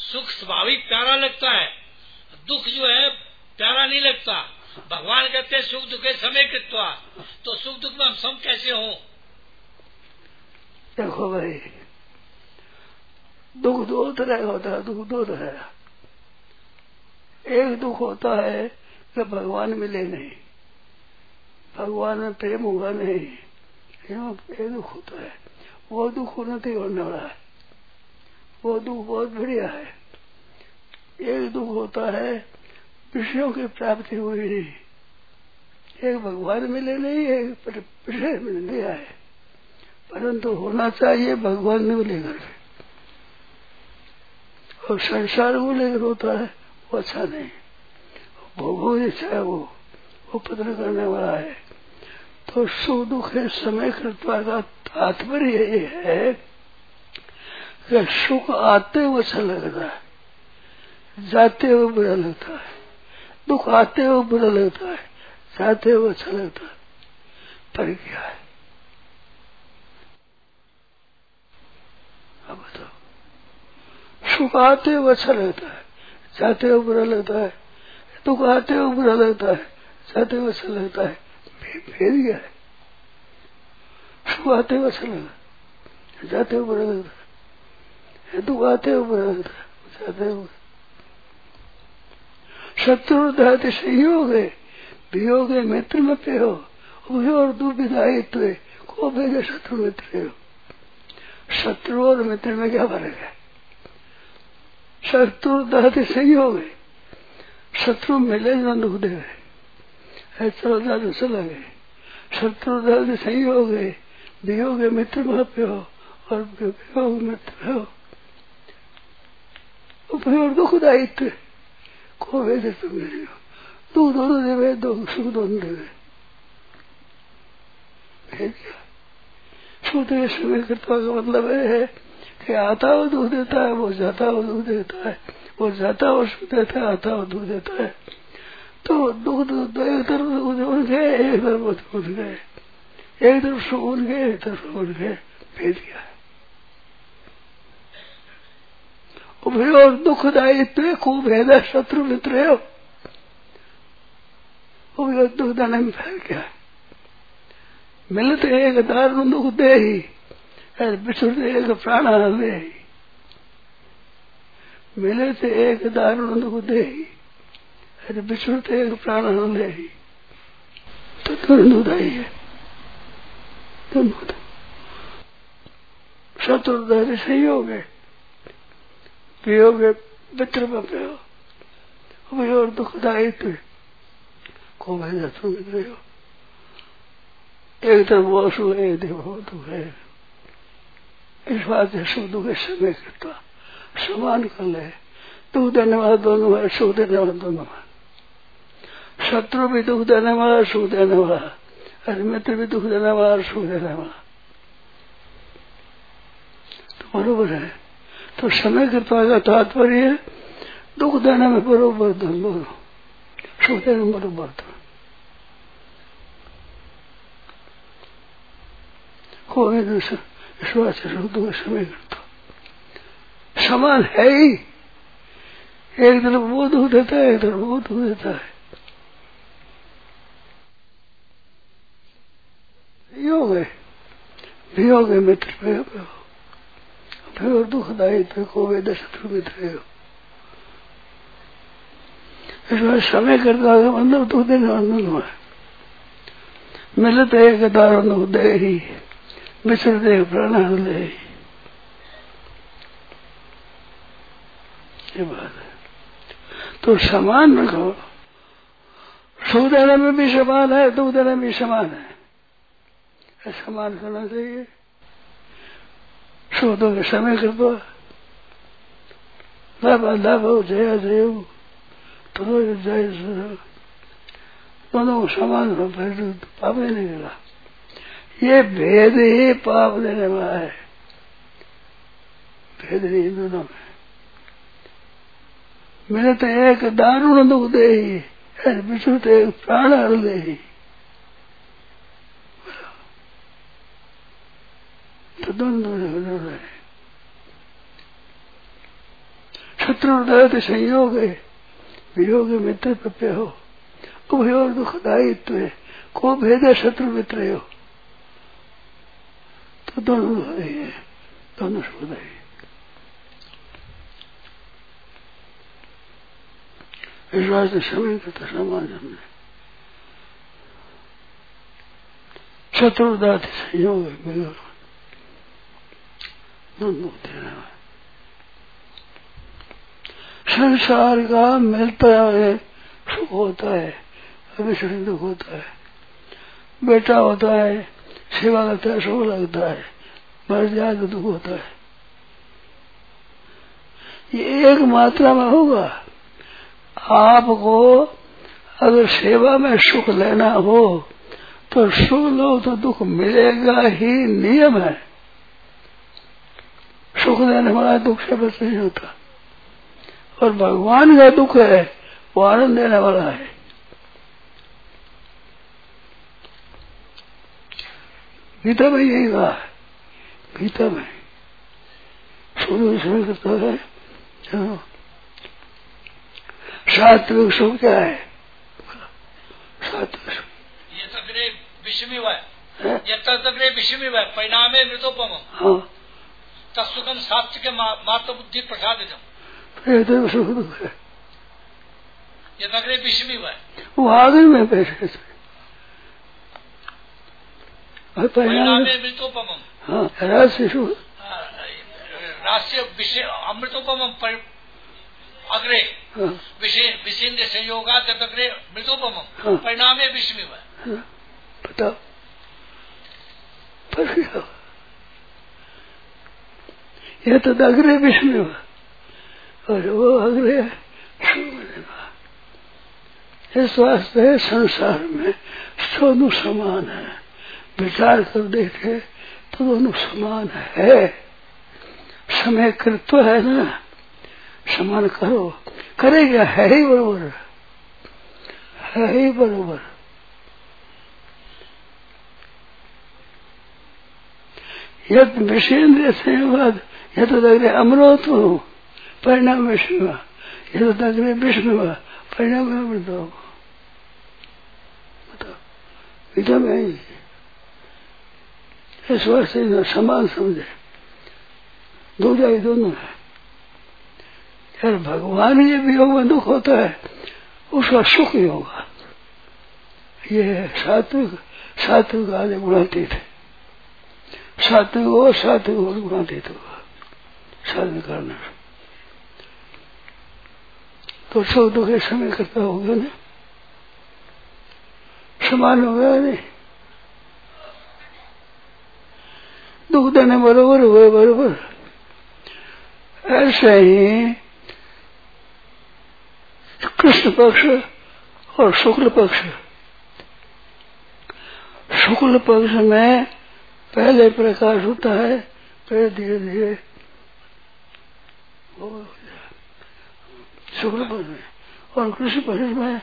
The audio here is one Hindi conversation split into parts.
सुख स्वाभाविक प्यारा लगता है। दुख जो है, प्यारा नहीं लगता। भगवान कहते हैं, सुख दुख समय कृत्वा तो सुख दुख में हम सम कैसे हो? देखो भाई, दुख दो तरह होता है, दुख दो तरह। एक दुख होता है कि भगवान मिले नहीं। भगवान में प्रेम होगा नहीं। एक दुख होता है। वो दुख उन्नति होने वाला है। वो दुख बहुत बढ़िया है। एक दुख होता है, विषयों की प्राप्ति हुई नहीं। एक भगवान मिले नहीं, एक विषय मिल गया है परंतु होना चाहिए, भगवान ने लेकर और संसार को लेकर होता है, वो अच्छा नहीं। भोग इच्छा है वो वो पत्र करने वाला है। तो सुख दुख है समय कृपा का तात्पर्य ये है कि सुख आते हुए अच्छा लगता है, जाते हुए बुरा लगता है, दुख आते हुए बुरा लगता है, जाते हुए अच्छा लगता है, पर क्या है? अब बताओ, सुख आते हुए अच्छा लगता है, जाते हुए बुरा लगता है, दुख आते हुए बुरा लगता है, जाते हुए अच्छा लगता है फिर क्या है? सुख आते हुए अच्छा लगता है, जाते हुए बुरा लगता है। दुख आते हुए। शत्रु दहते संयोग है वियोग है मित्र में पे हो और दुविधायित्व को भेजे शत्रु मित्र हो शत्रु और मित्र में क्या फ़र्क है? शत्रु दहते संयोग है शत्रु मिले न दुख दे ऐसा ज़्यादा चला गए शत्रु दहते संयोग है वियोग मित्र में पे हो और वियोग मित्र हो हो दोनों देवे दो सुख दोनों देवे शुद्ध समय कृपा का मतलब है कि आता हुआ दूध देता है, वो जाता हुआ दूध देता है। वो जाता हुआ सुख देता है, आता हुआ दूध देता है। तो दूध दो एक तरफ़ दूध उठ गए, एक तरफ़ गए। एक तरफ़ सुख गए, एक तरफ़ उठ गए। भेज गया और दुखदायित्व खूब है शत्रु मित्र हो दुख देने में फैल गया मिलते एक दारुण दुख दे ही बिछुड़ते एक प्राण दे मिले थे एक दारुण दुख दे ही बिछुड़ते एक प्राण दे तो तुरंत उदाई है। शत्रु संयोग है वियोग मित्र में प्रयोग और दुखदायित्व को मैं तुम हो एक तरफ़ वो है, एक तरफ़ वो दुख है। इस बात से सुख दुख समय करता समान कर ले। दुख देने वाला दोनों है, सुख देने वाला दोनों है। शत्रु भी दुख देने वाला, सुख देने वाला। अरे मित्र भी दुख देने वाला, सुख देने वाला। तो बरोबर है। तो समय कृपा का तात्पर्य दुख देने में बरोबर धन दोनों सुख देने में बरोबर धन। कोई ईश्वर दुख समय करता। समान है ही। एक तरफ़ वो दुख देता है, एक तरफ़ वो दुख देता है। योग है वियोग है मित्र पे फिर दुखदायी पे को वेद शत्रु मित्र हो इसमें समय करता है मतलब दुख देने वाला है मिलते एक दार दुख दे ही विसरते प्राण दे ये बात है तो समान रखो सुख देने में भी समान है दुख देने में भी समान है समान करना चाहिए शोधों समय कृपा लाभ लाभ जय जय तो जय दोनों समान हो फिर पाप नहीं मिला ये भेद ही पाप देने वाला है। भेद नहीं दोनों में। मैंने तो एक दारुण दुख दे ही विष्णु तो एक प्राण हर दे ही। तो दोनों है संयोग वियोग मित्र प्रप्य हो। उभयोर दुखदायित्व को भेद शत्रु मित्र हो। तो दोनों है। दोनों सुखदाई विश्वास समय करता समान हमने शत्रुदात संयोग देना संसार का मिलता है। सुख होता है। अभिषण दुख होता है। बेटा होता है सेवा करता है। सुख लगता है। मर जाए तो दुख होता है। ये एक मात्रा में होगा। आपको अगर सेवा में सुख लेना हो तो सुख लो तो दुख मिलेगा ही। नियम है। सुख देने वाला दुख से बच नहीं होता। और भगवान का दुख है वो आनंद देने वाला है। गीता में यही कहा है। गीता में शुरू इसमें करता है सात्विक सुख क्या है? सात्विक सुख। ये तग्रे विषमी हुआ है। ये तग्रे विषमी परिणामे मृतोपम। हाँ। तत्सुखम सात्विक मात्र बुद्धि प्रसाद तो है ये नगरे विषमी हुआ वो आगे में बैठे थे। अमृतोपम हाँ राष्ट्रीय विषय अमृतोपम अग्रे। विषेन्द्र संयोगा अग्रे मृतोपम। परिणाम विषमी हुआ बताओ। यह तो अग्रे विषमी हुआ और वो अगले इस वास्ते संसार में दोनों समान है। विचार कर देखे तो दोनों समान है। समय कृत्व है ना? समान करो। करेगा, है ही बरोबर। है ही बरोबर। यद विषेन्द्र से बाद यद अग्रे अमृत हो परिणाम विष्णु यद अग्रे विष्णु परिणाम अमृत हो। बताओ गीता में वास्ते समान समझे। दो जाए दोनों है। यार भगवान ये भी में दुख होता है, उसका सुख ही होगा। ये सात्विक सात्विक आदि गुणातीत है। सात्विक हो सात्विक और गुणातीत होगा। साधन करना तो सुख दुख समय करता होगा ना समान हो गया नहीं। दुख देने बरोबर हुए बरोबर। ऐसे ही कृष्ण पक्ष और शुक्ल पक्ष। शुक्ल पक्ष में पहले प्रकाश होता है, फिर धीरे धीरे शुक्ल पक्ष में और कृष्ण पक्ष में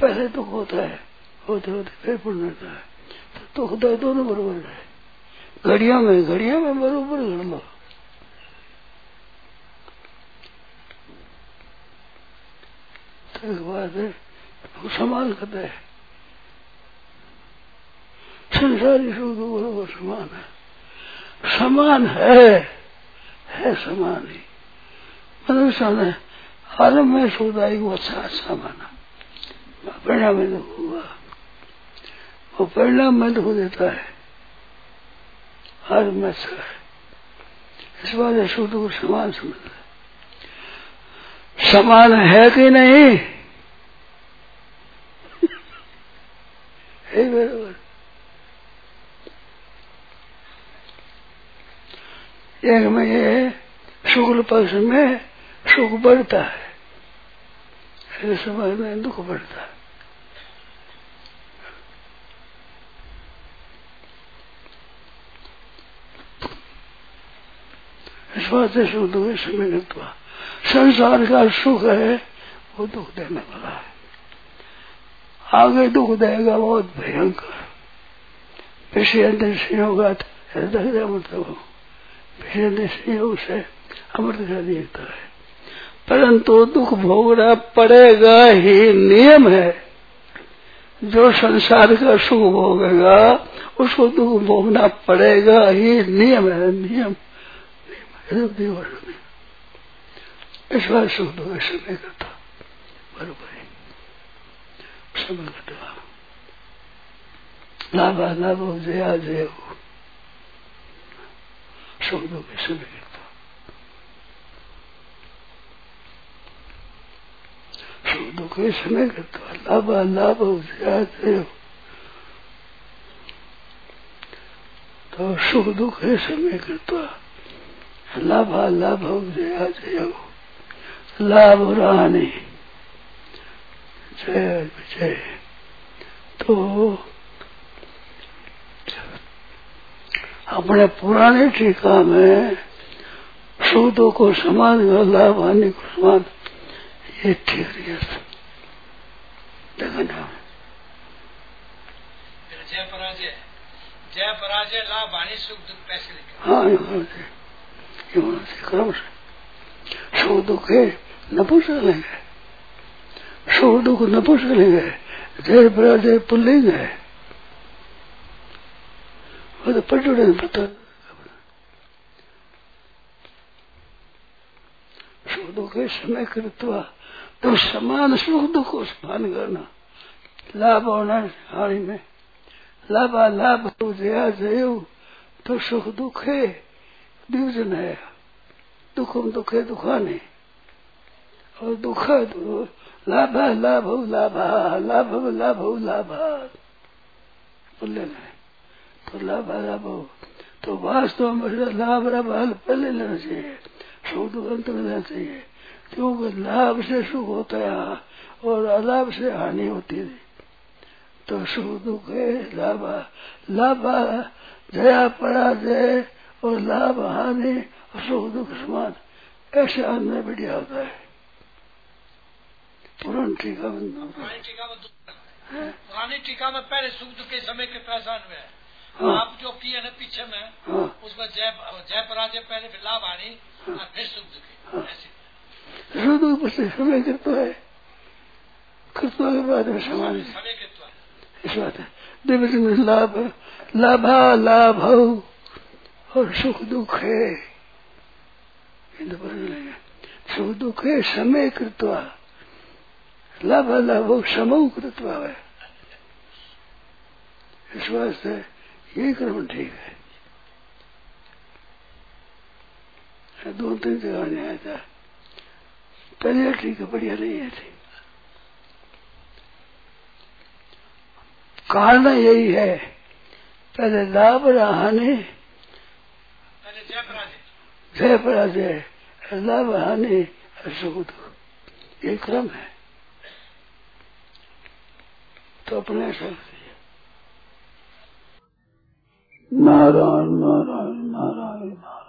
पहले दुख होता है, होते होते फिर पुण्य होता है। तो होता है दोनों बरबर है। घड़िया में घड़िया में बरोबर गण तो एक बात है समान करते है। संसारी सुख समान है। समान है है समान ही। मनुष्य ने आरंभ में सुखदायी को अच्छा अच्छा माना परिणाम में दुख हुआ वो परिणाम में दुख देता है हर में अच्छा है इस बात शुद्ध को समान समझता है समान है कि नहीं है बराबर एक में ये शुक्ल पक्ष में सुख बढ़ता है। ऐसे समय में दुख बढ़ता है। संसार का सुख है, वो दुख देने वाला है। आगे दुख देगा, बहुत भयंकर। पिछले विषय संयोग मतलब। विषय संयोग से अमृत का देखता है। परंतु दुख भोगना पड़ेगा ही नियम है। जो संसार का सुख भोगेगा, उसको दुख भोगना पड़ेगा ही नियम है। नियम इस बार सुख दुख समय करता बरोबर समय करता लाभ लाभ जया जय हो सुख दुख समय सुख दुख समय करता लाभ लाभ हो। तो सुख दुख है समय करता लाभ लाभ हो। लाभ जय जय तो अपने पुराने टीका में सूदों को समान लाभ हानि को समान ये ठीक देखना जय पराजय जय पराजय लाभ हानि सुख दुख पैसे हाँ क्रम से सुख दुख है न पूछ लेंगे सुख दुख न पूछ लेंगे जय पराजय पुल्लिंग है। वो तो पटुड़े पता सुख दुख समय कृत्वा तो समान सुख दुख को समान करना। लाभ होना हानि में। लाभ लाभ तो जया जय तो सुख दुख है डिविजन है दुखम दुख है और दुख लाभ लाभ लाभ लाभ लाभ लाभ। बोल तो लाभ लाभ। तो वास्तव में लाभ लाभ पहले लेना चाहिए। सुख दुख अंत लेना चाहिए। क्योंकि लाभ से सुख होता है और अलाभ से हानि होती है। तो सुख दुख है लाभ लाभ जया पराजय और लाभ हानि और सुख दुख समान। ऐसे अन्य बढ़िया होता है। पुरानी टीका पुरानी टीका में पुरानी टीका में पहले सुख दुख के समय के पहचान में है। हाँ। आप जो किए ना पीछे में हाँ। उसमें जय जय पराजय पहले फिर लाभ हानि और फिर सुख दुख। हाँ। ऐसे। सुख दुख से समय करता है। कृत्वा के बाद में समान। इस बात है। दिव्य लाभ, लाभा, लाभ और सुख दुख है। हिंदू बोलेंगे सुख दुख है, समय कृत्वा। लाभ लाभ समूह कृत्वा है। इस वास्ते ये क्रम ठीक है। दो तीन जगह नहीं आया था। पहले ठीक है बढ़िया नहीं है थी कारण यही है पहले लाभ हानि पहले जय पराजय जय लाभ हानि सुख दुख ये क्रम है। तो अपने से नारायण नारायण नारायण नारायण।